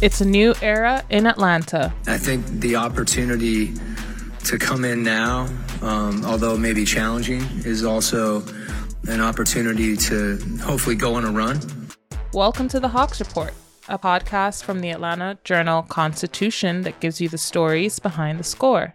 It's a new era in Atlanta. I think the opportunity to come in now, um, although it may be challenging, is also an opportunity to hopefully go on a run. Welcome to the Hawks Report, a podcast from the Atlanta Journal Constitution that gives you the stories behind the score.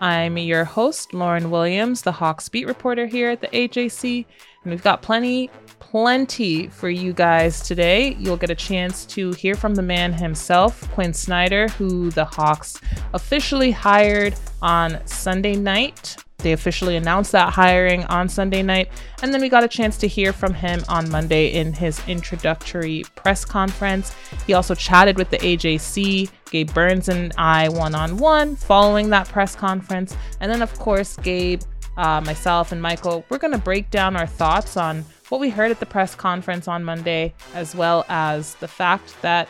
I'm your host, Lauren Williams, the Hawks beat reporter here at the AJC, and we've got plenty, plenty for you guys today. You'll get a chance to hear from the man himself, Quin Snyder, who the Hawks officially hired on Sunday night they officially announced that hiring on Sunday night, and then we got a chance to hear from him on Monday in his introductory press conference. He also chatted with the AJC, Gabe Burns and I one on one following that press conference. And then, of course, Gabe, uh, myself, and Michael, we're going to break down our thoughts on what we heard at the press conference on Monday, as well as the fact that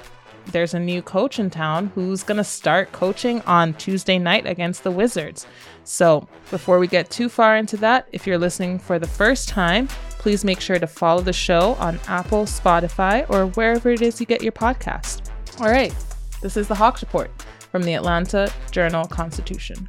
there's a new coach in town who's going to start coaching on Tuesday night against the Wizards. So, before we get too far into that, if you're listening for the first time, please make sure to follow the show on Apple, Spotify, or wherever it is you get your podcast. All right, this is the Hawks Report from the Atlanta Journal Constitution.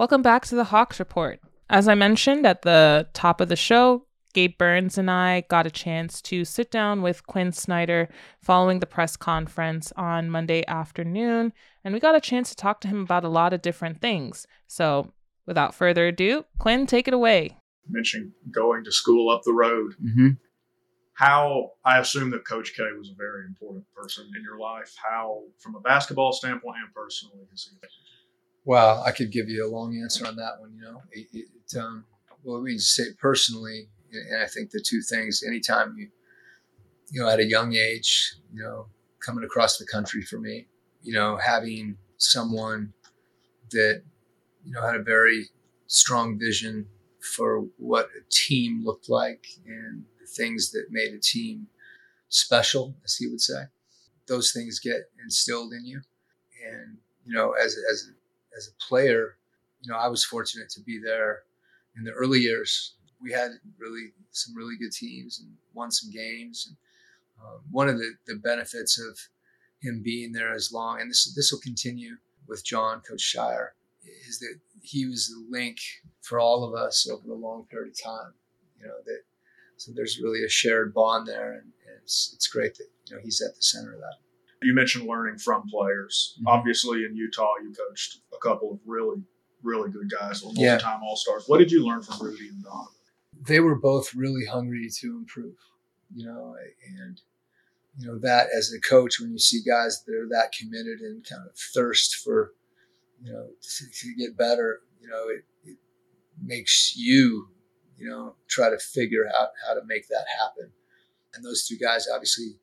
Welcome back to the Hawks Report. As I mentioned at the top of the show, Gabe Burns and I got a chance to sit down with Quin Snyder following the press conference on Monday afternoon, and we got a chance to talk to him about a lot of different things. So, without further ado, Quin, take it away. Mentioning going to school up the road. Mm-hmm. How I assume that Coach K was a very important person in your life. How, from a basketball standpoint and personally, is he? Well, I could give you a long answer on that one. You know, it, it, um, well, we say personally, and I think the two things. Anytime you, you know, at a young age, you know, coming across the country for me, you know, having someone that, you know, had a very strong vision for what a team looked like and the things that made a team special, as he would say. Those things get instilled in you, and you know, as as as a player, you know, I was fortunate to be there in the early years. We had really some really good teams and won some games. And um, one of the, the benefits of him being there as long, and this this will continue with Jon, Coach Scheyer, is that he was the link for all of us over a long period of time. You know that, so there's really a shared bond there, and, and it's it's great that you know he's at the center of that. You mentioned learning from players. Mm-hmm. Obviously, in Utah, you coached couple of really, really good guys, multi-time yeah. All Stars. What did you learn from Rudy and Donovan? They were both really hungry to improve, you know, and you know that as a coach, when you see guys that are that committed and kind of thirst for, you know, to, to get better, you know, it, it makes you, you know, try to figure out how to make that happen. And those two guys, obviously,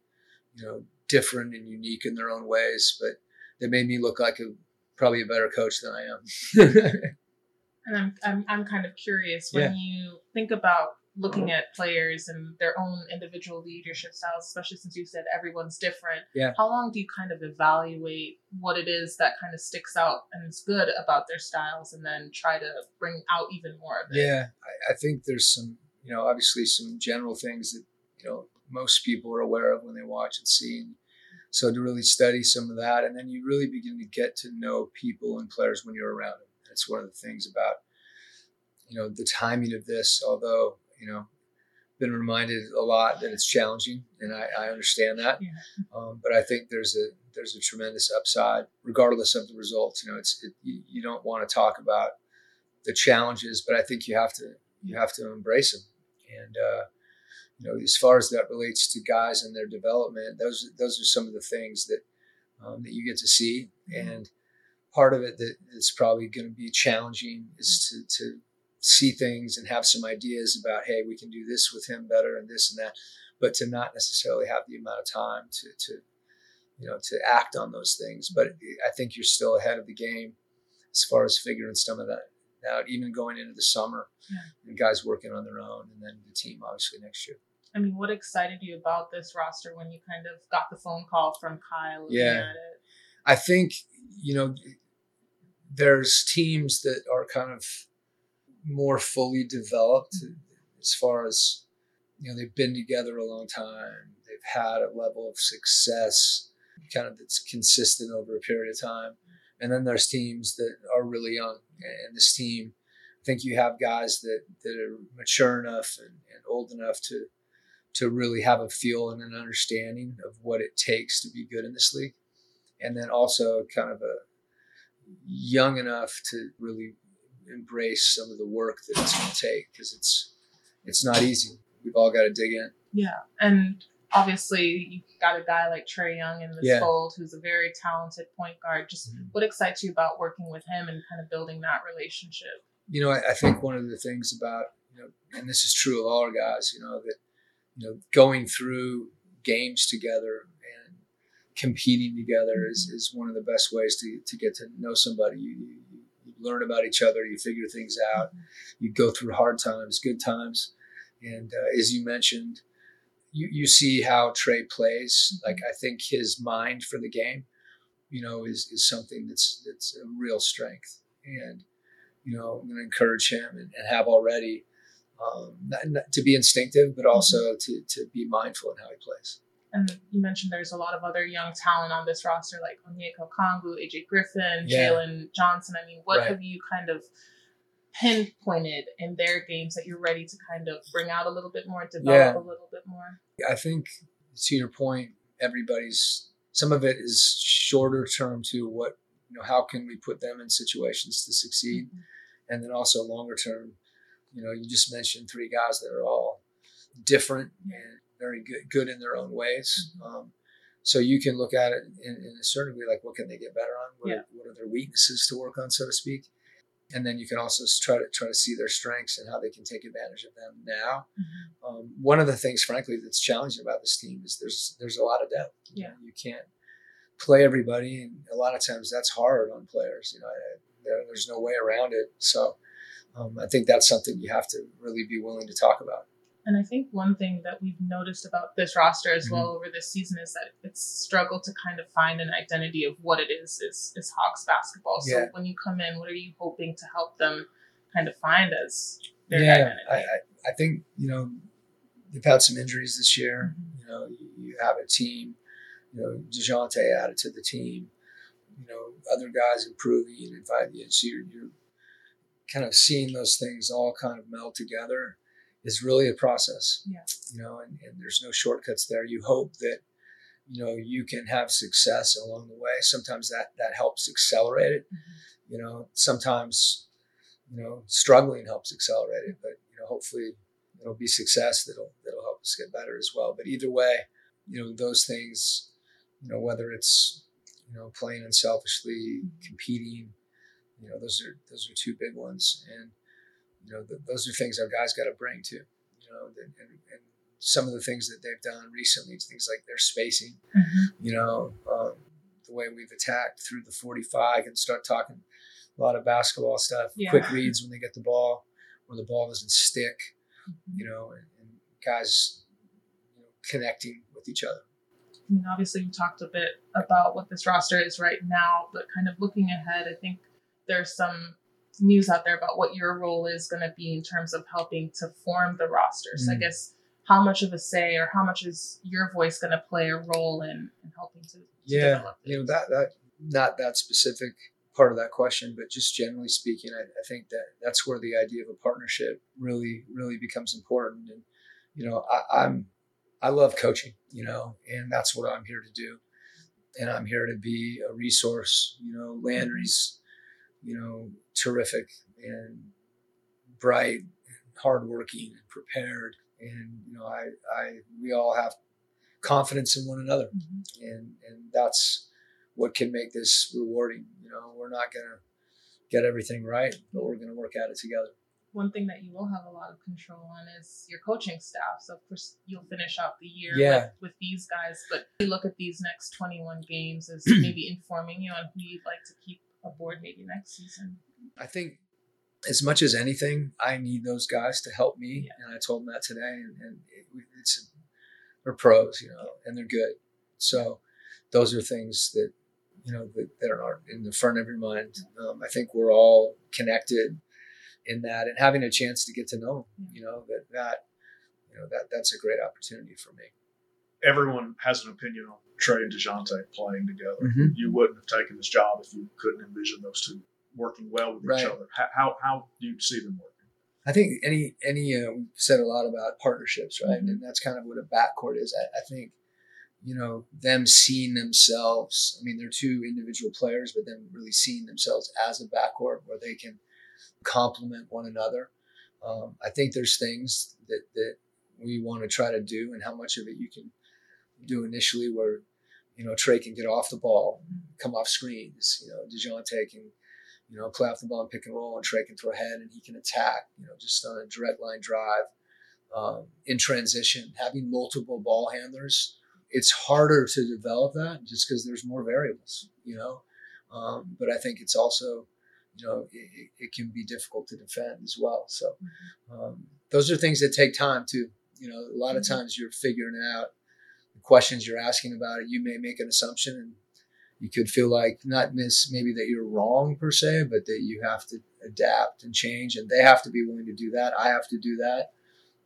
you know, different and unique in their own ways, but they made me look like a probably a better coach than I am. and I'm, I'm I'm kind of curious when yeah. you think about looking uh-huh. at players and their own individual leadership styles, especially since you said everyone's different. Yeah. How long do you kind of evaluate what it is that kind of sticks out and is good about their styles, and then try to bring out even more of it? Yeah, I, I think there's some, you know, obviously some general things that you know most people are aware of when they watch and see. And so to really study some of that, and then you really begin to get to know people and players when you're around them. That's one of the things about you know the timing of this. Although you know been reminded a lot that it's challenging, and I, I understand that. Yeah. Um, but I think there's a there's a tremendous upside, regardless of the results. You know, it's it, you, you don't want to talk about the challenges, but I think you have to you have to embrace them. And uh, you know, as far as that relates to guys and their development, those those are some of the things that um, that you get to see. And part of it that is probably going to be challenging is to to see things and have some ideas about, hey, we can do this with him better and this and that, but to not necessarily have the amount of time to to you know to act on those things. But I think you're still ahead of the game as far as figuring some of that out, even going into the summer, Yeah. and guys working on their own, and then the team obviously next year. I mean, what excited you about this roster when you kind of got the phone call from Kyle? Yeah. at it? I think you know there's teams that are kind of more fully developed mm-hmm. as far as you know they've been together a long time they've had a level of success kind of that's consistent over a period of time and then there's teams that are really young and this team i think you have guys that that are mature enough and, and old enough to to really have a feel and an understanding of what it takes to be good in this league and then also kind of a young enough to really embrace some of the work that it's going to take because it's it's not easy. We've all got to dig in. Yeah, and obviously you've got a guy like Trae Young in this Yeah. fold, who's a very talented point guard. Just Mhm. what excites you about working with him and kind of building that relationship? You know, I, I think one of the things about you know, and this is true of all our guys, you know, that you know, going through games together and competing together is, mm-hmm. is one of the best ways to, to get to know somebody. You, you, you learn about each other, you figure things out, mm-hmm. you go through hard times, good times. And uh, as you mentioned, you, you see how Trae plays. Mm-hmm. Like, I think his mind for the game, you know, is, is something that's, that's a real strength. And, you know, I'm going to encourage him and, and have already um, not, not to be instinctive, but also to, to be mindful in how he plays. And you mentioned there's a lot of other young talent on this roster, like Onyeka Okongwu, AJ Griffin, Yeah. Jalen Johnson. I mean, what Right. have you kind of pinpointed in their games that you're ready to kind of bring out a little bit more, develop Yeah. a little bit more? I think to your point, everybody's some of it is shorter term to what you know. How can we put them in situations to succeed, and then also longer term. You know, you just mentioned three guys that are all different and very good, good in their own ways. Um, so you can look at it in, in a certain way, like what can they get better on? What, Yeah. are, what are their weaknesses to work on, so to speak? And then you can also try to try to see their strengths and how they can take advantage of them now. Um, one of the things, frankly, that's challenging about this team is there's there's a lot of depth. You Yeah. know, you can't play everybody, and a lot of times that's hard on players. You know, I- there, there's no way around it. So um, I think that's something you have to really be willing to talk about. And I think one thing that we've noticed about this roster as Mm-hmm. well over this season is that it's struggled to kind of find an identity of what it is is, is Hawks basketball. So Yeah. when you come in, what are you hoping to help them kind of find as their yeah, identity? I, I, I think you know they've had some injuries this year. You know, you, you have a team. You know, Dejounte added to the team. You know, other guys improving, and five years, so you're, you're kind of seeing those things all kind of meld together. Is really a process. Yeah. You know, and, and there's no shortcuts there. You hope that you know you can have success along the way. Sometimes that that helps accelerate it. Mm-hmm. You know, sometimes you know, struggling helps accelerate it. But you know, hopefully it'll be success that'll that'll help us get better as well. But either way, you know, those things, you know, whether it's you know playing unselfishly, mm-hmm. competing, you know, those are those are two big ones, and you know, th- those are things our guys got to bring too. You know, and, and, and some of the things that they've done recently, things like their spacing, you know, um, the way we've attacked through the 45 and start talking a lot of basketball stuff, Yeah. quick reads when they get the ball, where the ball doesn't stick, you know, and, and guys you know, connecting with each other. I mean, obviously, we talked a bit about what this roster is right now, but kind of looking ahead, I think there's some news out there about what your role is going to be in terms of helping to form the roster. So, I Mm. guess how much of a say or how much is your voice going to play a role in, in helping to, to Yeah, you know that that not that specific part of that question, but just generally speaking, I, I think that that's where the idea of a partnership really really becomes important. And you know, I, I'm I love coaching, you know, and that's what I'm here to do. And I'm here to be a resource. You know, Landry's, you know, terrific and bright, and hardworking, and prepared. And you know, I, I, we all have confidence in one another, mm-hmm. and and that's what can make this rewarding. You know, we're not gonna get everything right, but we're gonna work at it together one thing that you will have a lot of control on is your coaching staff. So of course you'll finish out the year yeah. with, with these guys, but you look at these next 21 games as maybe informing you on who you'd like to keep aboard maybe next season. I think as much as anything, I need those guys to help me, yeah. and I told them that today. And, and it, it's they're pros, you know, and they're good. So those are things that you know that, that are in the front of your mind. Um, I think we're all connected in that and having a chance to get to know him, you know, that, that, you know, that, that's a great opportunity for me. Everyone has an opinion on Trae and DeJounte playing together. Mm-hmm. You wouldn't have taken this job if you couldn't envision those two working well with right. each other. How, how do you see them working? I think any, any, uh, we said a lot about partnerships, right? Mm-hmm. And that's kind of what a backcourt is. I, I think, you know, them seeing themselves. I mean, they're two individual players, but them really seeing themselves as a backcourt where they can complement one another. Um, I think there's things that, that we want to try to do, and how much of it you can do initially, where you know Trae can get off the ball, come off screens. You know, Dejounte can you know play off the ball and pick and roll, and Trae can throw ahead and he can attack. You know, just on a direct line drive. Um, in transition, having multiple ball handlers, it's harder to develop that just because there's more variables. You know, um, but I think it's also you know, it, it, can be difficult to defend as well. So mm-hmm. um, those are things that take time too. You know, a lot of mm-hmm. times you're figuring it out. Questions you're asking about it, you may make an assumption and you could feel like not miss maybe that you're wrong per se, but that you have to adapt and change and they have to be willing to do that. I have to do that.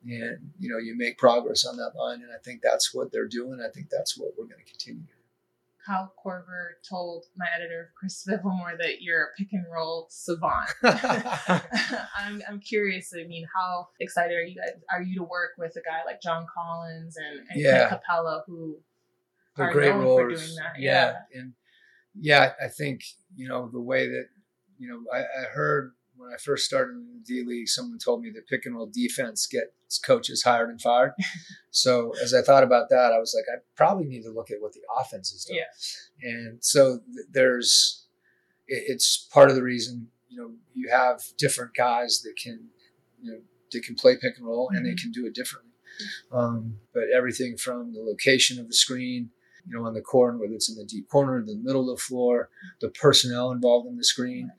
And, you know, you make progress on that line. And I think that's what they're doing. I think that's what we're going to continue to Kyle Korver told my editor, Chris Livermore, that you're a pick and roll savant. I'm, I'm curious. I mean, how excited are you guys? Are you to work with a guy like John Collins and, and yeah. Capela, who They're are great known rollers. for doing that? Yeah. yeah. and yeah, I think you know the way that you know I, I heard when I first started in the D League, someone told me that pick and roll defense gets coaches hired and fired. so as I thought about that, I was like, I probably need to look at what the offense is doing. Yeah. And so th- there's, it, it's part of the reason, you know, you have different guys that can, you know, that can play pick and roll mm-hmm. and they mm-hmm. can do it differently. Um, but everything from the location of the screen, you know, on the corner, whether it's in the deep corner, the middle of the floor, the personnel involved in the screen,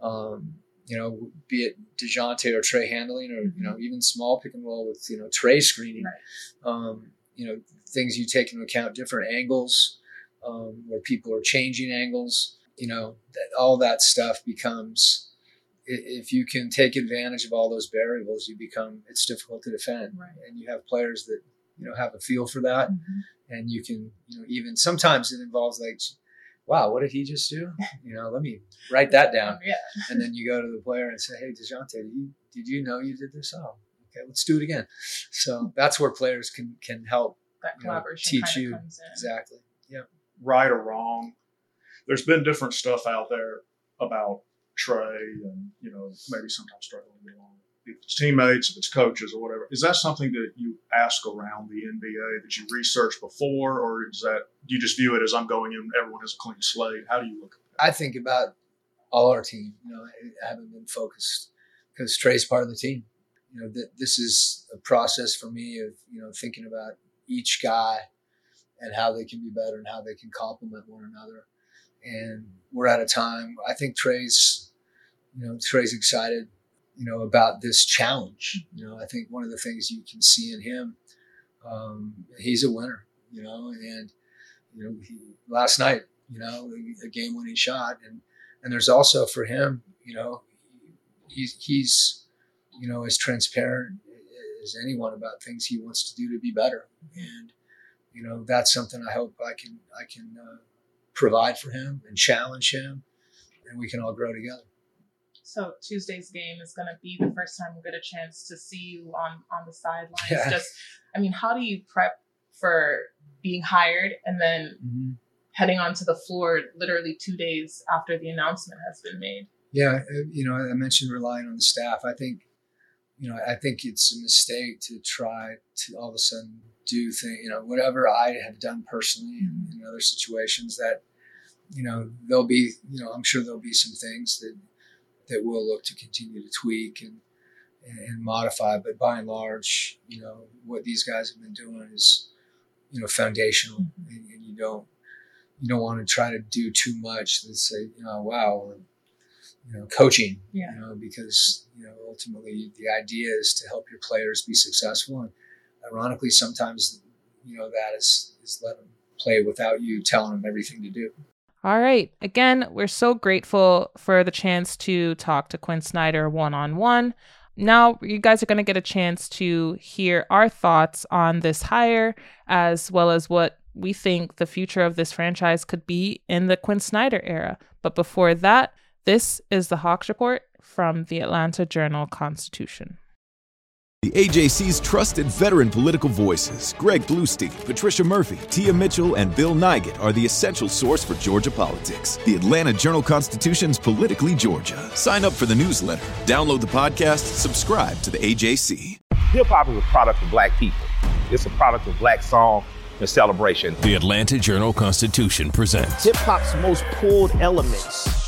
um, you know, be it Dejounte or Trae handling, or you know, mm-hmm. even small pick and roll with you know Trae screening. Right. Um, you know, things you take into account, different angles, um, where people are changing angles. You know, that all that stuff becomes. If you can take advantage of all those variables, you become it's difficult to defend, right. and you have players that you know have a feel for that, mm-hmm. and you can you know even sometimes it involves like wow, what did he just do? You know, let me write that down. yeah. And then you go to the player and say, hey, DeJounte, did you, did you know you did this? Oh, okay, let's do it again. So that's where players can can help that collaboration you know, teach you exactly. Yeah. Right or wrong. There's been different stuff out there about Trae and, you know, maybe sometimes struggling to along if it's teammates, if it's coaches or whatever. Is that something that you ask around the NBA that you research before, or is that you just view it as I'm going in, everyone has a clean slate? How do you look at that? I think about all our team. You know, I haven't been focused because Trae's part of the team. You know, th- this is a process for me of you know thinking about each guy and how they can be better and how they can complement one another. And we're at a time. I think Trae's, you know, Trae's excited you know, about this challenge. You know, I think one of the things you can see in him, um, he's a winner. You know, and you know, he, last night, you know, a game-winning shot, and and there's also for him, you know, he's he's you know as transparent as anyone about things he wants to do to be better, and you know that's something I hope I can I can uh, provide for him and challenge him, and we can all grow together. So Tuesday's game is going to be the first time we get a chance to see you on on the sidelines. Yeah. Just, I mean, how do you prep for being hired and then Mhm. heading onto the floor literally two days after the announcement has been made? Yeah, uh, you know, I mentioned relying on the staff. I think, you know, I think it's a mistake to try to all of a sudden do things, you know, whatever I have done personally in, in other situations that, you know, there'll be, you know, I'm sure there'll be some things that that we'll look to continue to tweak and and, modify. But by and large, you know, what these guys have been doing is, you know, foundational, mm-hmm. and, and you don't you don't want to try to do too much and say, you know, wow, you know, coaching, Yeah. you know, because you know ultimately the idea is to help your players be successful, and ironically, sometimes you know that is is let them play without you telling them everything to do. All right. Again, we're so grateful for the chance to talk to Quin Snyder one on one. Now, you guys are going to get a chance to hear our thoughts on this hire, as well as what we think the future of this franchise could be in the Quin Snyder era. But before that, this is the Hawks Report from the Atlanta Journal Constitution. The AJC's trusted veteran political voices, Greg Bluestein, Patricia Murphy, Tia Mitchell, and Bill Nigut, are the essential source for Georgia politics. The Atlanta Journal Constitution's Politically Georgia. Sign up for the newsletter, download the podcast, subscribe to the AJC. Hip hop is a product of black people. It's a product of black song and celebration. The Atlanta Journal Constitution presents Hip hop's most pulled elements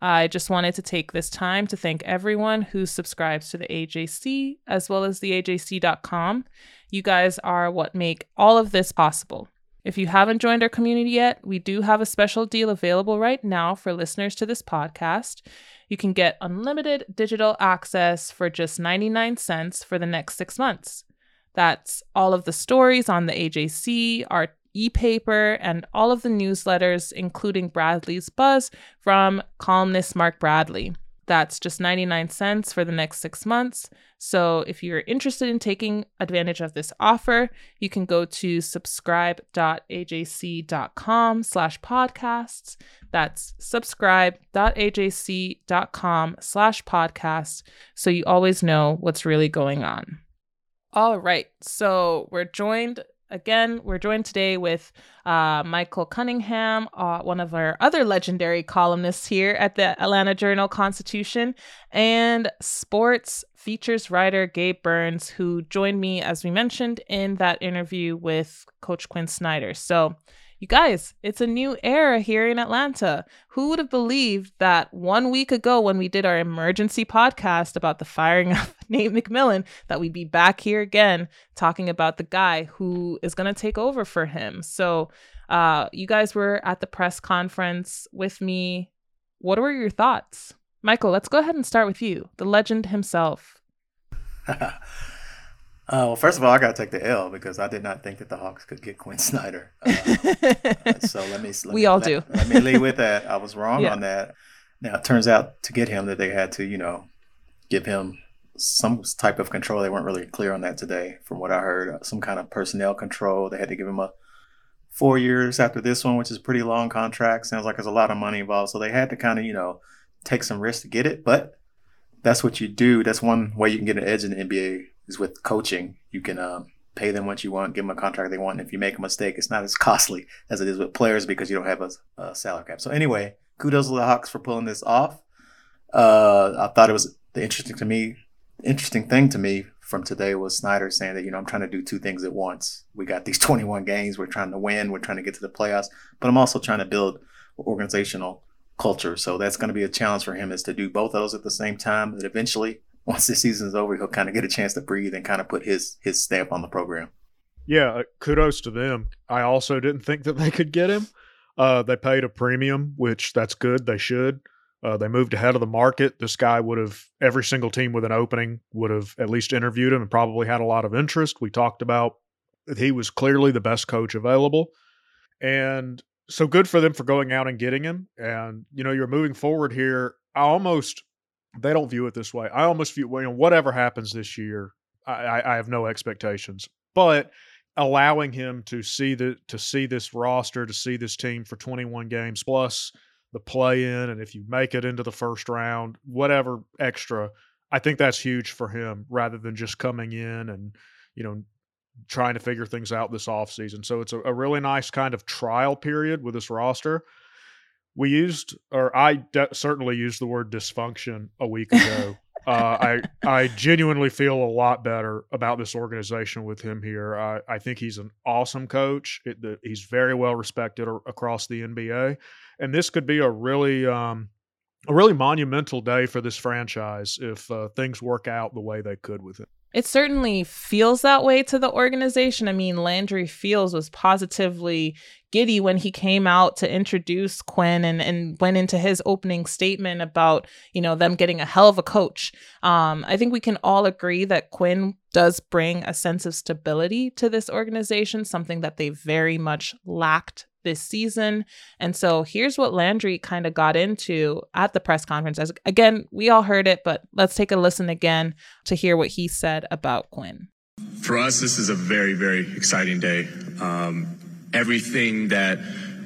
I just wanted to take this time to thank everyone who subscribes to the AJC as well as the AJC.com. You guys are what make all of this possible. If you haven't joined our community yet, we do have a special deal available right now for listeners to this podcast. You can get unlimited digital access for just 99 cents for the next six months. That's all of the stories on the AJC, our e-paper, and all of the newsletters, including Bradley's Buzz from columnist Mark Bradley. That's just 99 cents for the next six months. So if you're interested in taking advantage of this offer, you can go to subscribe.ajc.com slash podcasts. That's subscribe.ajc.com slash podcasts so you always know what's really going on. All right. So we're joined again. We're joined today with uh, Michael Cunningham, uh, one of our other legendary columnists here at the Atlanta Journal Constitution, and sports features writer Gabe Burns, who joined me, as we mentioned, in that interview with Coach Quin Snyder. So, you guys, it's a new era here in Atlanta. Who would have believed that one week ago, when we did our emergency podcast about the firing of Nate McMillan, that we'd be back here again talking about the guy who is going to take over for him? So, uh, you guys were at the press conference with me. What were your thoughts? Michael, let's go ahead and start with you, the legend himself. Uh, well, first of all, I got to take the L because I did not think that the Hawks could get Quin Snyder. Uh, so let me. Let We me- all let, do. let me lead with that. I was wrong Yeah. on that. Now it turns out to get him that they had to, you know, give him some type of control. They weren't really clear on that today, from what I heard. Uh, Some kind of personnel control. They had to give him a four years after this one, which is a pretty long contract. Sounds like there's a lot of money involved. So they had to kind of, you know, take some risks to get it. But that's what you do. That's one way you can get an edge in the NBA is with coaching. You can um, pay them what you want, give them a contract they want. And if you make a mistake, it's not as costly as it is with players because you don't have a, a salary cap. So anyway, kudos to the Hawks for pulling this off. Uh, I thought it was the interesting to me, interesting thing to me from today was Snyder saying that you know I'm trying to do two things at once. We got these 21 games. We're trying to win. We're trying to get to the playoffs, but I'm also trying to build organizational culture. So that's going to be a challenge for him is to do both of those at the same time. That eventually, once the season's over, he'll kind of get a chance to breathe and kind of put his his stamp on the program. Yeah, uh, kudos to them. I also didn't think that they could get him. Uh, they paid a premium, which that's good. They should. Uh, they moved ahead of the market. This guy would have, every single team with an opening would have at least interviewed him and probably had a lot of interest. We talked about he was clearly the best coach available. And so good for them for going out and getting him. And, you know, you're moving forward here. I almost, they don't view it this way. I almost view, you know, whatever happens this year, I, I have no expectations. But allowing him to see the to see this roster, to see this team for 21 games plus the play in, and if you make it into the first round, whatever extra, I think that's huge for him rather than just coming in and you know trying to figure things out this offseason. So it's a, a really nice kind of trial period with this roster. We used, or I de- certainly used the word dysfunction a week ago. uh, I I genuinely feel a lot better about this organization with him here. I, I think he's an awesome coach. It, the, he's very well respected across the NBA, and this could be a really um, a really monumental day for this franchise if uh, things work out the way they could with it. It certainly feels that way to the organization. I mean, Landry Fields was positively giddy when he came out to introduce Quin and, and went into his opening statement about, you know, them getting a hell of a coach. Um, I think we can all agree that Quin does bring a sense of stability to this organization, something that they very much lacked this season. And so here's what Landry kind of got into at the press conference. As again, we all heard it, but let's take a listen again to hear what he said about Quin. For us, this is a very, very exciting day. Um, everything that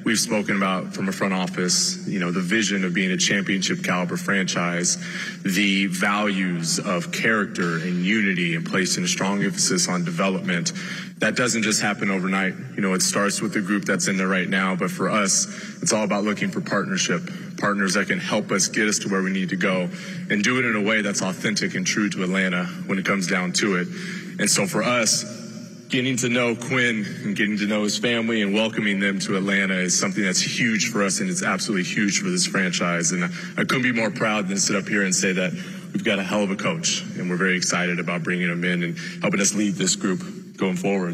we've spoken about from a front office, you know, the vision of being a championship caliber franchise, the values of character and unity and placing a strong emphasis on development. That doesn't just happen overnight. You know, it starts with the group that's in there right now, but for us, it's all about looking for partnership, partners that can help us get us to where we need to go and do it in a way that's authentic and true to Atlanta when it comes down to it. And so for us, getting to know Quin and getting to know his family and welcoming them to Atlanta is something that's huge for us and it's absolutely huge for this franchise. And I couldn't be more proud than to sit up here and say that we've got a hell of a coach and we're very excited about bringing him in and helping us lead this group going forward.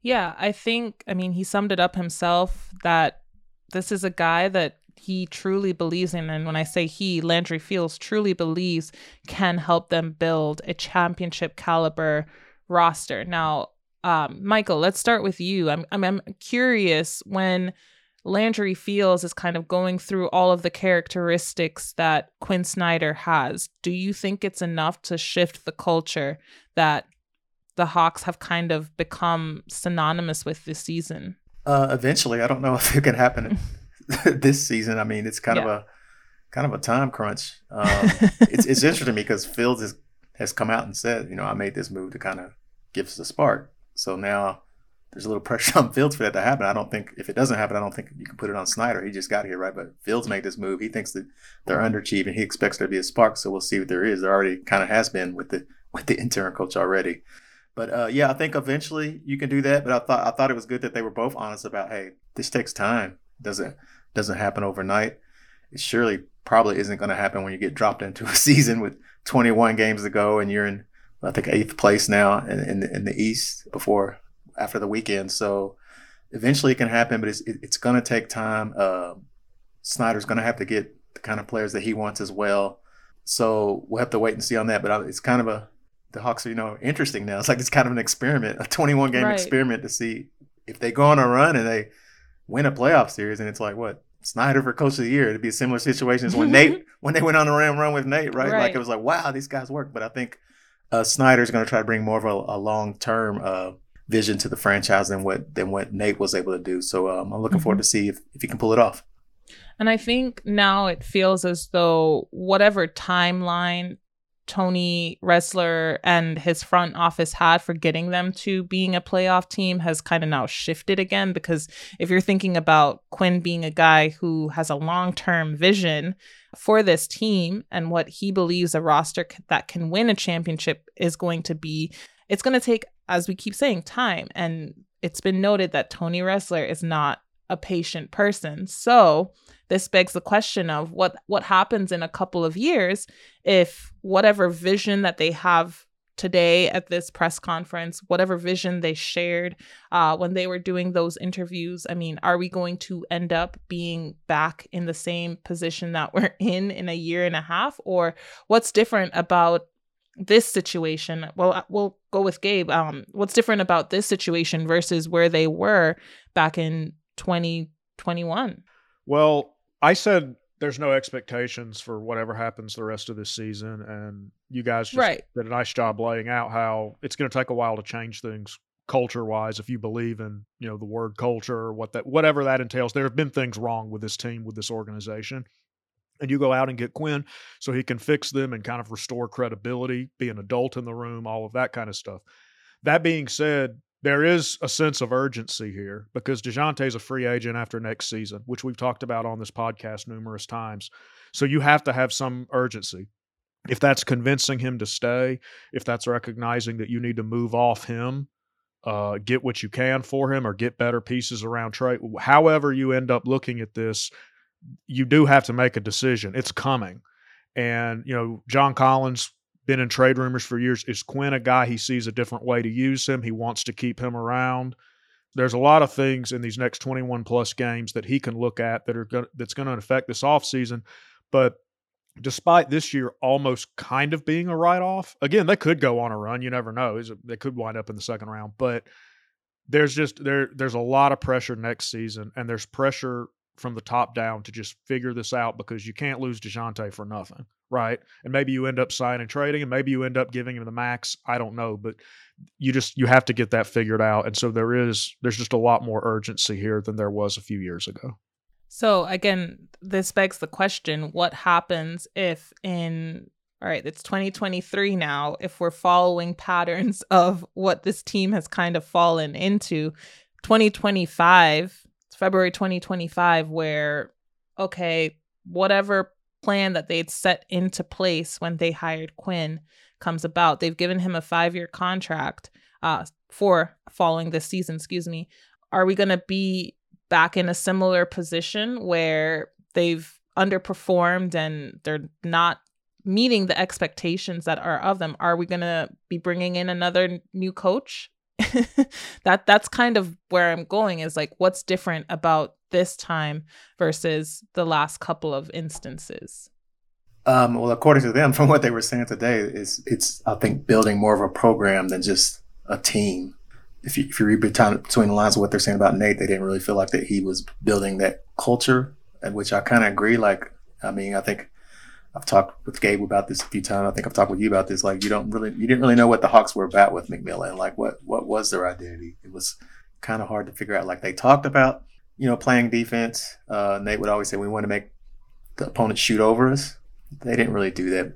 Yeah, I think, I mean, he summed it up himself that this is a guy that he truly believes in. And when I say he, Landry Fields truly believes can help them build a championship caliber roster. Now, um, Michael, let's start with you. I'm, I'm, I'm curious when Landry Fields is kind of going through all of the characteristics that Quin Snyder has. Do you think it's enough to shift the culture that the Hawks have kind of become synonymous with this season? Uh, eventually, I don't know if it can happen this season. I mean, it's kind yeah. of a kind of a time crunch. Um, it's, it's interesting to me because Fields has, has come out and said, you know, I made this move to kind of give us a spark. So now there's a little pressure on Fields for that to happen. I don't think if it doesn't happen, I don't think you can put it on Snyder. He just got here, right? But Fields made this move. He thinks that they're underachieving. He expects there to be a spark. So we'll see what there is. There already kind of has been with the with the interim coach already. But uh, yeah, I think eventually you can do that. But I thought I thought it was good that they were both honest about, hey, this takes time. Doesn't doesn't happen overnight. It surely probably isn't going to happen when you get dropped into a season with 21 games to go and you're in I think eighth place now in, in, in the East before after the weekend. So eventually it can happen, but it's it, it's going to take time. Uh, Snyder's going to have to get the kind of players that he wants as well. So we'll have to wait and see on that. But it's kind of a the Hawks are you know interesting now. It's like it's kind of an experiment, a 21 game right. experiment to see if they go on a run and they win a playoff series, and it's like what Snyder for coach of the year. It'd be a similar situation as when Nate when they went on the run run with Nate, right? right? Like it was like wow, these guys work. But I think uh, Snyder's going to try to bring more of a, a long term uh, vision to the franchise than what than what Nate was able to do. So um, I'm looking mm-hmm. forward to see if, if he can pull it off. And I think now it feels as though whatever timeline Tony Ressler and his front office had for getting them to being a playoff team has kind of now shifted again. Because if you're thinking about Quin being a guy who has a long term vision for this team and what he believes a roster that can win a championship is going to be, it's going to take, as we keep saying, time. And it's been noted that Tony Ressler is not a patient person. So this begs the question of what what happens in a couple of years if whatever vision that they have today at this press conference, whatever vision they shared uh, when they were doing those interviews. I mean, are we going to end up being back in the same position that we're in in a year and a half? Or what's different about this situation? Well, we'll go with Gabe. Um, what's different about this situation versus where they were back in 2021? Well, I said there's no expectations for whatever happens the rest of this season, and you guys just right. did a nice job laying out how it's going to take a while to change things culture wise if you believe in you know the word culture or what that whatever that entails there have been things wrong with this team with this organization and you go out and get Quin so he can fix them and kind of restore credibility, be an adult in the room, all of that kind of stuff. That being said, there is a sense of urgency here because DeJounte is a free agent after next season, which we've talked about on this podcast numerous times. So you have to have some urgency. If that's convincing him to stay, if that's recognizing that you need to move off him, uh, get what you can for him, or get better pieces around trade, however you end up looking at this, you do have to make a decision. It's coming. And, you know, John Collins been in trade rumors for years. Is Quin a guy he sees a different way to use him? He wants to keep him around. There's a lot of things in these next 21 plus games that he can look at that are going that's going to affect this offseason. But despite this year almost kind of being a write off, again, they could go on a run. You never know. They could wind up in the second round, but there's just there there's a lot of pressure next season, and there's pressure from the top down to just figure this out because you can't lose DeJounte for nothing, right? And maybe you end up signing trading and maybe you end up giving him the max. I don't know, but you just you have to get that figured out. And so there is there's just a lot more urgency here than there was a few years ago. So again, this begs the question, what happens if in all right, it's 2023 now, if we're following patterns of what this team has kind of fallen into, 2025 February 2025, where, okay, whatever plan that they'd set into place when they hired Quin comes about. They've given him a five year contract uh, for following this season, excuse me. Are we going to be back in a similar position where they've underperformed and they're not meeting the expectations that are of them? Are we going to be bringing in another new coach that that's kind of where I'm going is like what's different about this time versus the last couple of instances. Um, well, according to them, from what they were saying today, is it's I think building more of a program than just a team. If you, if you read between, between the lines of what they're saying about Nate, they didn't really feel like that he was building that culture, which I kind of agree. Like, I mean, I think I've talked with Gabe about this a few times. I think I've talked with you about this. Like you don't really, you didn't really know what the Hawks were about with McMillan. Like what, what was their identity? It was kind of hard to figure out. Like they talked about, you know, playing defense. Uh, Nate would always say we want to make the opponent shoot over us. They didn't really do that.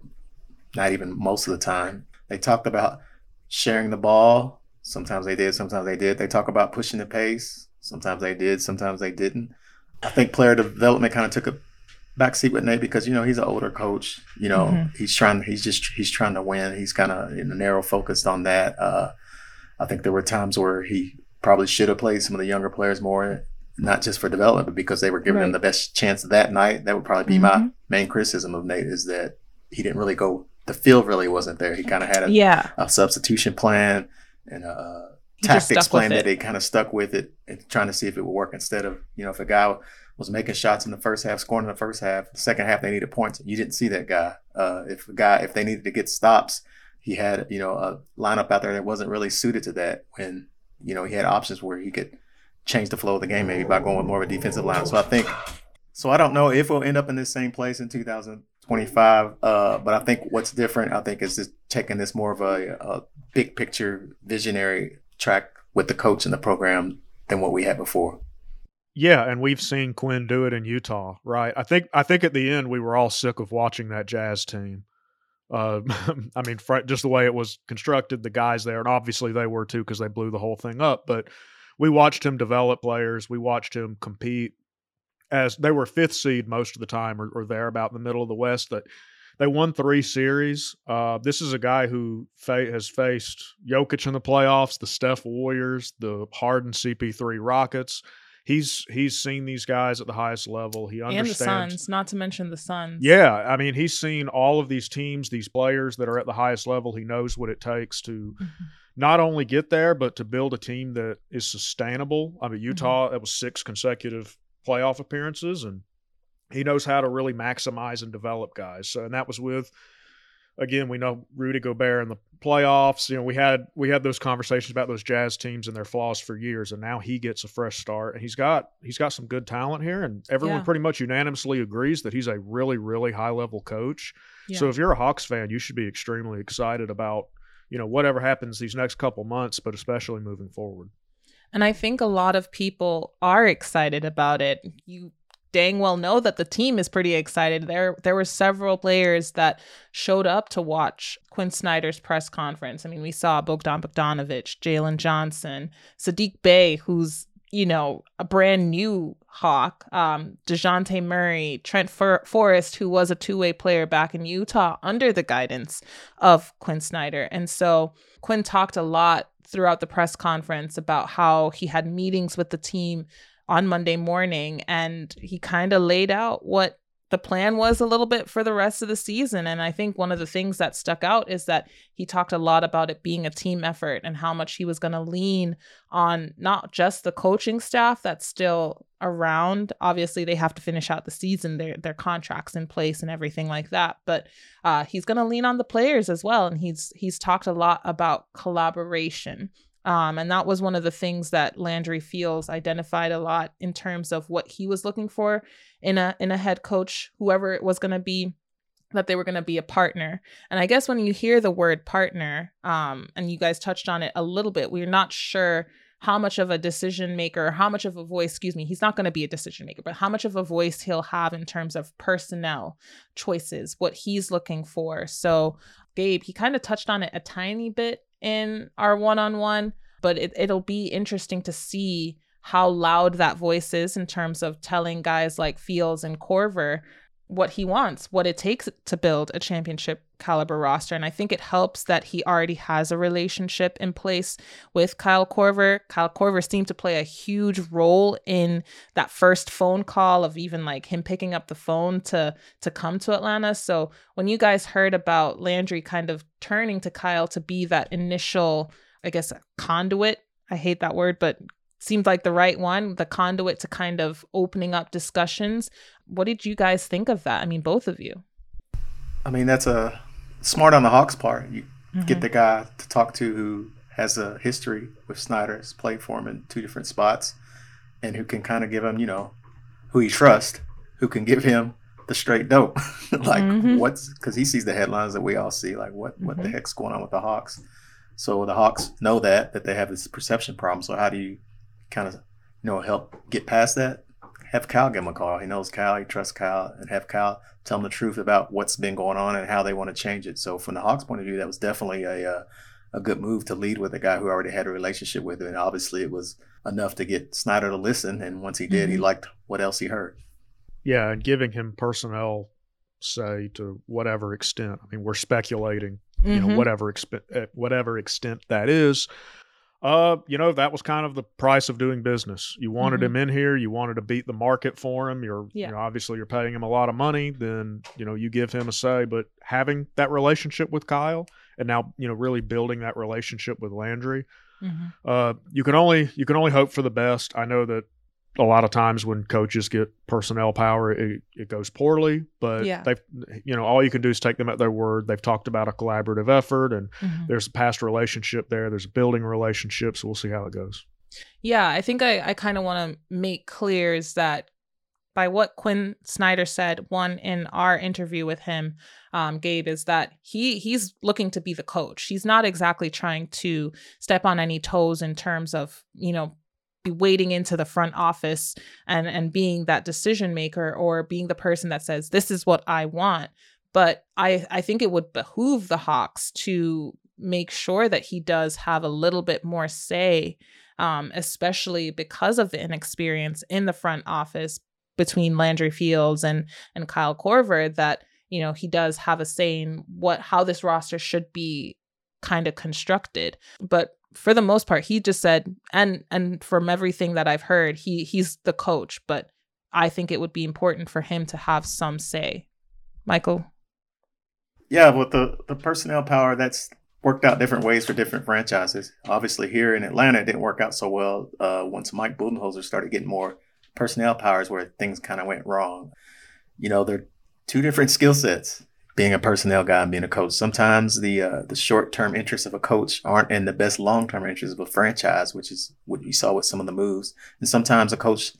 Not even most of the time. They talked about sharing the ball. Sometimes they did. Sometimes they did. They talk about pushing the pace. Sometimes they did. Sometimes they didn't. I think player development kind of took a backseat with Nate because you know he's an older coach. You know mm-hmm. he's trying. He's just he's trying to win. He's kind of narrow focused on that. Uh, I think there were times where he probably should have played some of the younger players more, not just for development, but because they were giving right. him the best chance that night. That would probably be mm-hmm. my main criticism of Nate is that he didn't really go. The field really wasn't there. He kind of had a, yeah. a substitution plan and a tactics plan that he kind of stuck with it and trying to see if it would work instead of you know if a guy was making shots in the first half, scoring in the first half. The second half, they needed points. You didn't see that guy. Uh, if a guy, if they needed to get stops, he had you know a lineup out there that wasn't really suited to that. When you know he had options where he could change the flow of the game maybe by going with more of a defensive line. So I think, so I don't know if we'll end up in this same place in 2025. Uh, but I think what's different, I think, is just taking this more of a, a big picture, visionary track with the coach and the program than what we had before. Yeah, and we've seen Quin do it in Utah, right? I think I think at the end we were all sick of watching that Jazz team. Uh, I mean, just the way it was constructed, the guys there, and obviously they were too because they blew the whole thing up. But we watched him develop players. We watched him compete as they were fifth seed most of the time, or, or there about in the middle of the West. That they won three series. Uh, this is a guy who fa- has faced Jokic in the playoffs, the Steph Warriors, the Harden CP3 Rockets he's he's seen these guys at the highest level. He understands. And the Suns, not to mention the Suns. Yeah, I mean, he's seen all of these teams, these players that are at the highest level. He knows what it takes to mm-hmm. not only get there, but to build a team that is sustainable. I mean, mm-hmm. Utah, mm-hmm. that was six consecutive playoff appearances, and he knows how to really maximize and develop guys. So, and that was with again, we know Rudy Gobert in the playoffs. You know, we had we had those conversations about those Jazz teams and their flaws for years, and now he gets a fresh start. And he's got he's got some good talent here, and everyone yeah. pretty much unanimously agrees that he's a really really high level coach. Yeah. So if you're a Hawks fan, you should be extremely excited about you know whatever happens these next couple months, but especially moving forward. And I think a lot of people are excited about it. You dang well know that the team is pretty excited. There there were several players that showed up to watch Quin Snyder's press conference. I mean, we saw Bogdan Bogdanovic, Jalen Johnson, Saddiq Bey, who's you know, a brand new Hawk, um, DeJounte Murray, Trent For- Forrest, who was a two way player back in Utah under the guidance of Quin Snyder. And so Quin talked a lot throughout the press conference about how he had meetings with the team on Monday morning and he kind of laid out what the plan was a little bit for the rest of the season. And I think one of the things that stuck out is that he talked a lot about it being a team effort and how much he was going to lean on not just the coaching staff that's still around. Obviously, they have to finish out the season, their their contracts in place and everything like that. But uh, he's going to lean on the players as well. And he's he's talked a lot about collaboration um, and that was one of the things that Landry Fields identified a lot in terms of what he was looking for in a in a head coach, whoever it was going to be, that they were going to be a partner. And I guess when you hear the word partner, um, and you guys touched on it a little bit, we're not sure how much of a decision maker, how much of a voice, excuse me, he's not going to be a decision maker, but how much of a voice he'll have in terms of personnel choices, what he's looking for. So, Gabe, he kind of touched on it a tiny bit in our one on one, but it, it'll be interesting to see how loud that voice is in terms of telling guys like Fields and Korver what he wants, what it takes to build a championship caliber roster. And I think it helps that he already has a relationship in place with Kyle Korver. Kyle Korver seemed to play a huge role in that first phone call of even like him picking up the phone to to come to Atlanta. So when you guys heard about Landry kind of turning to Kyle to be that initial, I guess, conduit, I hate that word, but seemed like the right one, the conduit to kind of opening up discussions. What did you guys think of that? I mean, both of you. I mean, that's a smart on the Hawks' part. You mm-hmm. get the guy to talk to who has a history with Snyder's played for him in two different spots, and who can kind of give him, you know, who he trusts, who can give him the straight dope, like mm-hmm. what's because he sees the headlines that we all see, like what mm-hmm. what the mm-hmm. heck's going on with the Hawks. So the Hawks know that that they have this perception problem. So how do you kind of you know help get past that, have Kyle give him a call. He knows Kyle, he trusts Kyle, and have Kyle tell him the truth about what's been going on and how they want to change it. So from the Hawks' point of view, that was definitely a uh, a good move to lead with a guy who already had a relationship with him, and obviously it was enough to get Snyder to listen. And once he did, mm-hmm. he liked what else he heard. Yeah, and giving him personnel say to whatever extent. I mean, we're speculating, mm-hmm. you know, mm-hmm. whatever exp- whatever extent that is. Uh, you know, that was kind of the price of doing business. You wanted mm-hmm. him in here, you wanted to beat the market for him. You're, yeah. you know, obviously you're paying him a lot of money, then, you know, you give him a say, but having that relationship with Kyle and now, you know, really building that relationship with Landry, mm-hmm. uh, you can only, you can only hope for the best. I know that a lot of times when coaches get personnel power, it, it goes poorly. But yeah. they've, you know, all you can do is take them at their word. They've talked about a collaborative effort, and mm-hmm. there's a past relationship there. There's a building relationship, so we'll see how it goes. Yeah, I think I, I kind of want to make clear is that by what Quin Snyder said, one in our interview with him, um, Gabe, is that he he's looking to be the coach. He's not exactly trying to step on any toes in terms of you know wading into the front office and and being that decision maker or being the person that says this is what I want. But I I think it would behoove the Hawks to make sure that he does have a little bit more say, um, especially because of the inexperience in the front office between Landry Fields and and Kyle Korver. That you know he does have a say in what how this roster should be kind of constructed. But for the most part, he just said, and and from everything that I've heard, he he's the coach, but I think it would be important for him to have some say. Michael. Yeah, with the the personnel power, that's worked out different ways for different franchises. Obviously, here in Atlanta, it didn't work out so well. Uh, once Mike Budenholzer started getting more personnel powers, where things kind of went wrong. You know, they're two different skill sets. Being a personnel guy and being a coach. Sometimes the uh, the short term interests of a coach aren't in the best long term interests of a franchise, which is what you saw with some of the moves. And sometimes a coach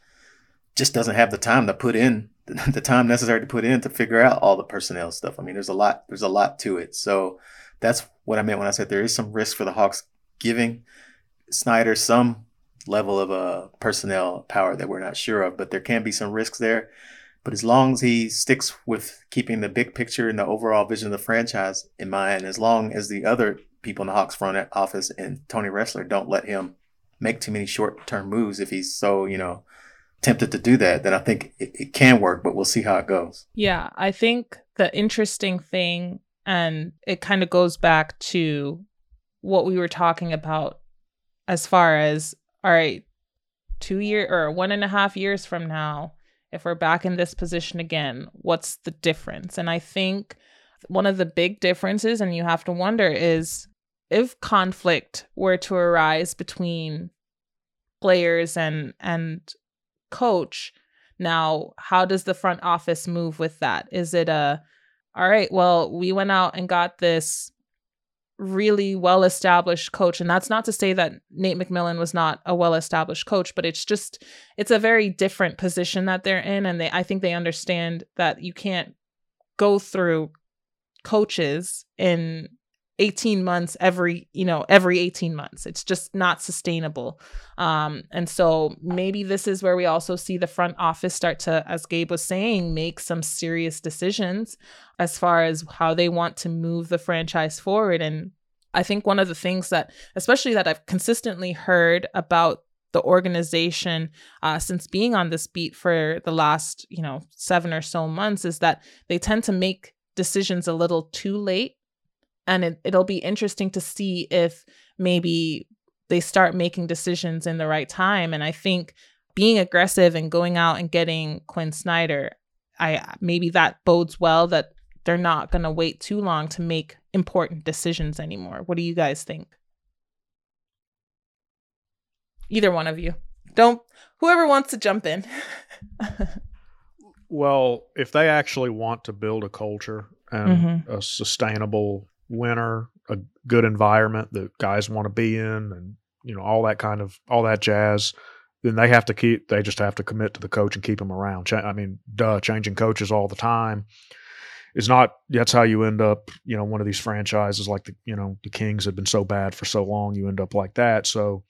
just doesn't have the time to put in the time necessary to put in to figure out all the personnel stuff. I mean, there's a lot there's a lot to it. So that's what I meant when I said there is some risk for the Hawks giving Snyder some level of uh, personnel power that we're not sure of, but there can be some risks there. But as long as he sticks with keeping the big picture and the overall vision of the franchise in mind, as long as the other people in the Hawks front office and Tony Ressler don't let him make too many short term moves if he's so, you know, tempted to do that, then I think it, it can work, but we'll see how it goes. Yeah, I think the interesting thing, and it kind of goes back to what we were talking about as far as, all right, two year or one and a half years from now, if we're back in this position again, what's the difference? And I think one of the big differences, and you have to wonder, is if conflict were to arise between players and and coach. Now, how does the front office move with that? Is it a, all right, well, we went out and got this really well established coach. And that's not to say that Nate McMillan was not a well established coach, but it's just, it's a very different position that they're in. And they, I think they understand that you can't go through coaches in 18 months every you know every 18 months. It's just not sustainable. Um and so maybe this is where we also see the front office start to as gabe was saying make some serious decisions as far as how they want to move the franchise forward. And i think one of the things that especially that i've consistently heard about the organization uh, since being on this beat for the last you know seven or so months is that they tend to make decisions a little too late and it, it'll be interesting to see if maybe they start making decisions in the right time. And i think being aggressive and going out and getting quin snyder i maybe that bodes well that they're not going to wait too long to make important decisions anymore. What do you guys think? Either one of you. Don't whoever wants to jump in. Well if they actually want to build a culture and mm-hmm. a sustainable winter, a good environment that guys want to be in, and you know all that kind of all that jazz. Then they have to keep. They just have to commit to the coach and keep him around. Ch- I mean, duh, changing coaches all the time is not. That's how you end up. You know, one of these franchises like the you know the Kings had been so bad for so long. You end up like that. So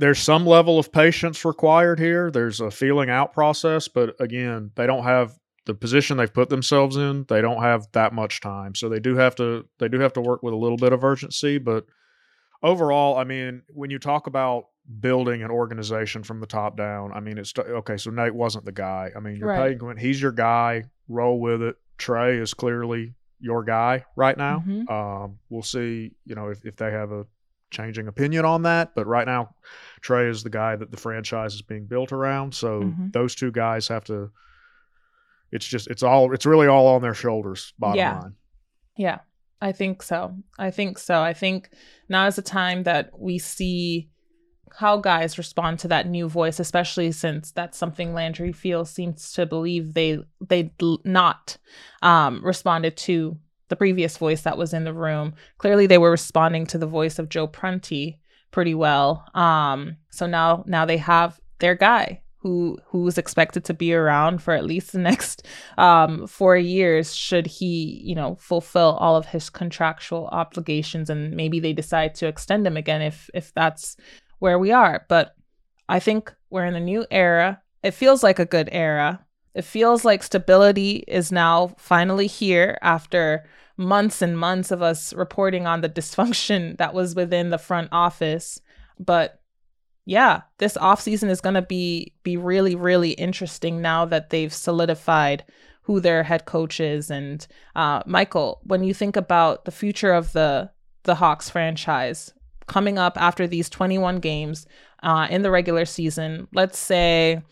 there's some level of patience required here. There's a feeling out process, but again, they don't have the position they've put themselves in, they don't have that much time. So they do have to they do have to work with a little bit of urgency, but overall, I mean, when you talk about building an organization from the top down, I mean, it's okay. So Nate wasn't the guy. I mean, you're right. paying he's your guy. Roll with it. Trae is clearly your guy right now. Mm-hmm. Um, we'll see. You know, if if they have a changing opinion on that, but right now, Trae is the guy that the franchise is being built around. So mm-hmm. those two guys have to it's just it's all it's really all on their shoulders bottom yeah. line. Yeah i think so. I think so. I think now is the time that we see how guys respond to that new voice especially since that's something landry fields seems to believe they they not um responded to the previous voice that was in the room. Clearly they were responding to the voice of joe prunty pretty well. Um so now now they have their guy who who's expected to be around for at least the next um, four years should he you know fulfill all of his contractual obligations and maybe they decide to extend him again if if that's where we are. But i think we're in a new era. It feels like a good era. It feels like stability is now finally here after months and months of us reporting on the dysfunction that was within the front office. But yeah, this offseason is going to be be really really interesting now that they've solidified who their head coach is and uh, Michael, when you think about the future of the the Hawks franchise, coming up after these 21 games uh, in the regular season, let's say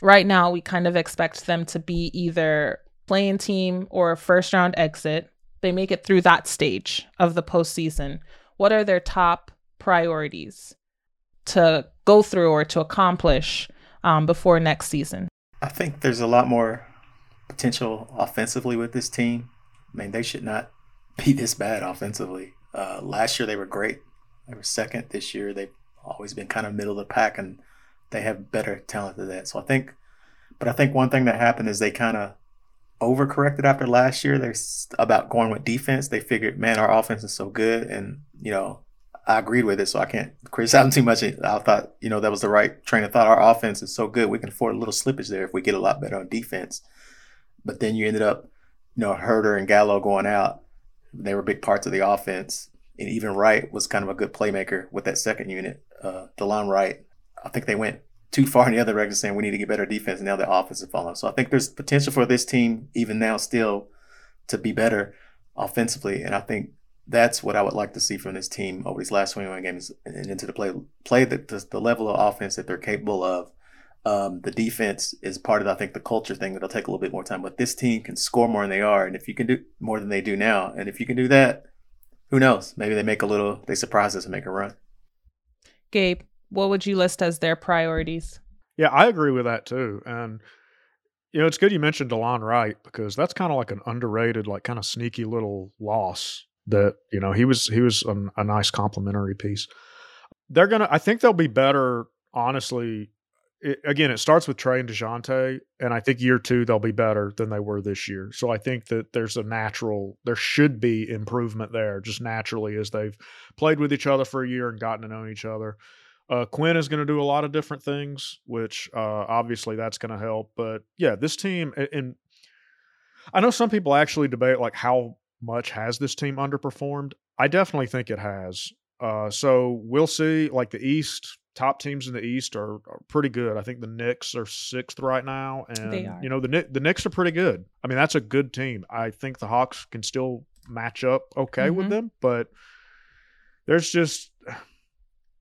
right now we kind of expect them to be either playing team or first round exit. They make it through that stage of the postseason. What are their top priorities to go through or to accomplish um, before next season? I think there's a lot more potential offensively with this team. I mean, they should not be this bad offensively. Uh, last year they were great. They were second. This year they've always been kind of middle of the pack, and they have better talent than that. So I think, but I think one thing that happened is they kind of overcorrected after last year. They're about going with defense. They figured, man, our offense is so good, and you know, I agreed with it, so I can't criticize them too much. I thought, you know, that was the right train of thought. Our offense is so good, we can afford a little slippage there if we get a lot better on defense. But then you ended up, you know, Huerter and Gallo going out. They were big parts of the offense. And even Wright was kind of a good playmaker with that second unit. Uh, DeLon Wright, I think they went too far in the other direction saying we need to get better defense. And now the offense is falling. So I think there's potential for this team, even now, still to be better offensively. And I think that's what I would like to see from this team over these last 21 games and into the play, play the, the, the level of offense that they're capable of. Um, the defense is part of, I think, the culture thing that'll take a little bit more time. But this team can score more than they are, and if you can do more than they do now, and if you can do that, who knows? Maybe they make a little, they surprise us and make a run. Gabe, what would you list as their priorities? Yeah, I agree with that too. And you know, it's good you mentioned DeLon Wright because that's kind of like an underrated, like kind of sneaky little loss that you know he was he was a, a nice complimentary piece. They're gonna, I think they'll be better. Honestly, it, again, it starts with Trae and Dejounte, and I think year two they'll be better than they were this year. So I think that there's a natural, there should be improvement there, just naturally as they've played with each other for a year and gotten to know each other. Uh, Quin is going to do a lot of different things, which uh, obviously that's going to help. But yeah, this team, and, and I know some people actually debate like how much has this team underperformed. I definitely think it has. Uh, so we'll see. Like the East, top teams in the East are, are, pretty good. I think the Knicks are sixth right now, and you know the the Knicks are pretty good. I mean, that's a good team. I think the Hawks can still match up okay mm-hmm. with them, but there's just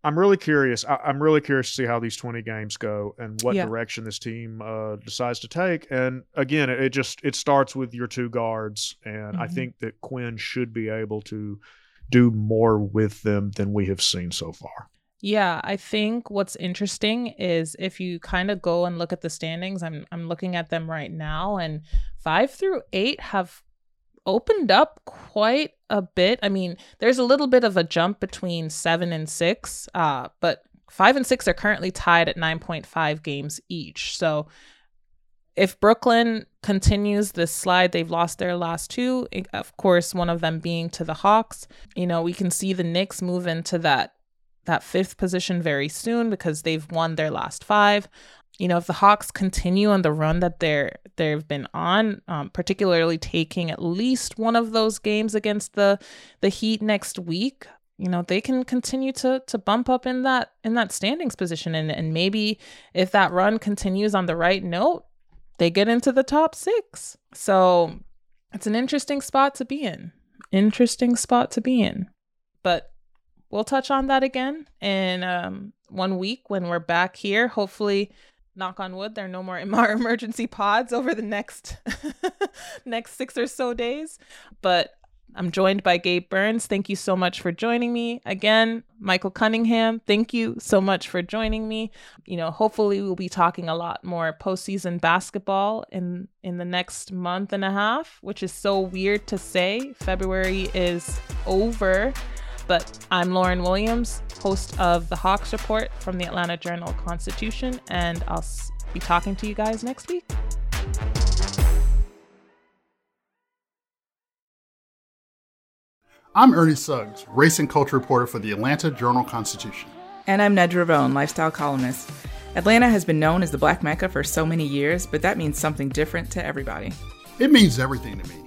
I'm really curious. I, am really curious to see how these 20 games go and what yeah. direction this team uh, decides to take. And again, it, it, just it starts with your two guards, and mm-hmm. I think that Quin should be able to do more with them than we have seen so far. Yeah, I think what's interesting is if you kind of go and look at the standings, I'm I'm looking at them right now and 5 through 8 have opened up quite a bit. I mean, there's a little bit of a jump between 7 and 6, uh, but 5 and 6 are currently tied at 9.5 games each. So if Brooklyn continues this slide, they've lost their last two, of course, one of them being to the Hawks. You know, we can see the Knicks move into that that fifth position very soon because they've won their last five. You know, if the Hawks continue on the run that they're they've been on, um, particularly taking at least one of those games against the the Heat next week, you know they can continue to to bump up in that in that standings position and and maybe if that run continues on the right note they get into the top six. So it's an interesting spot to be in. Interesting spot to be in. But we'll touch on that again in um, one week when we're back here. Hopefully, knock on wood, there are no more MR emergency pods over the next next six or so days. But I'm joined by Gabe Burns. Thank you so much for joining me. Again, Michael Cunningham, thank you so much for joining me. You know, hopefully we'll be talking a lot more postseason basketball in in the next month and a half, which is so weird to say. February is over. But I'm Lauren Williams, host of the Hawks Report from the Atlanta Journal Constitution, and I'll be talking to you guys next week. I'm Ernie Suggs, race and culture reporter for the Atlanta Journal Constitution. And I'm Nedra Rhone, lifestyle columnist. Atlanta has been known as the Black Mecca for so many years, but that means something different to everybody. It means everything to me.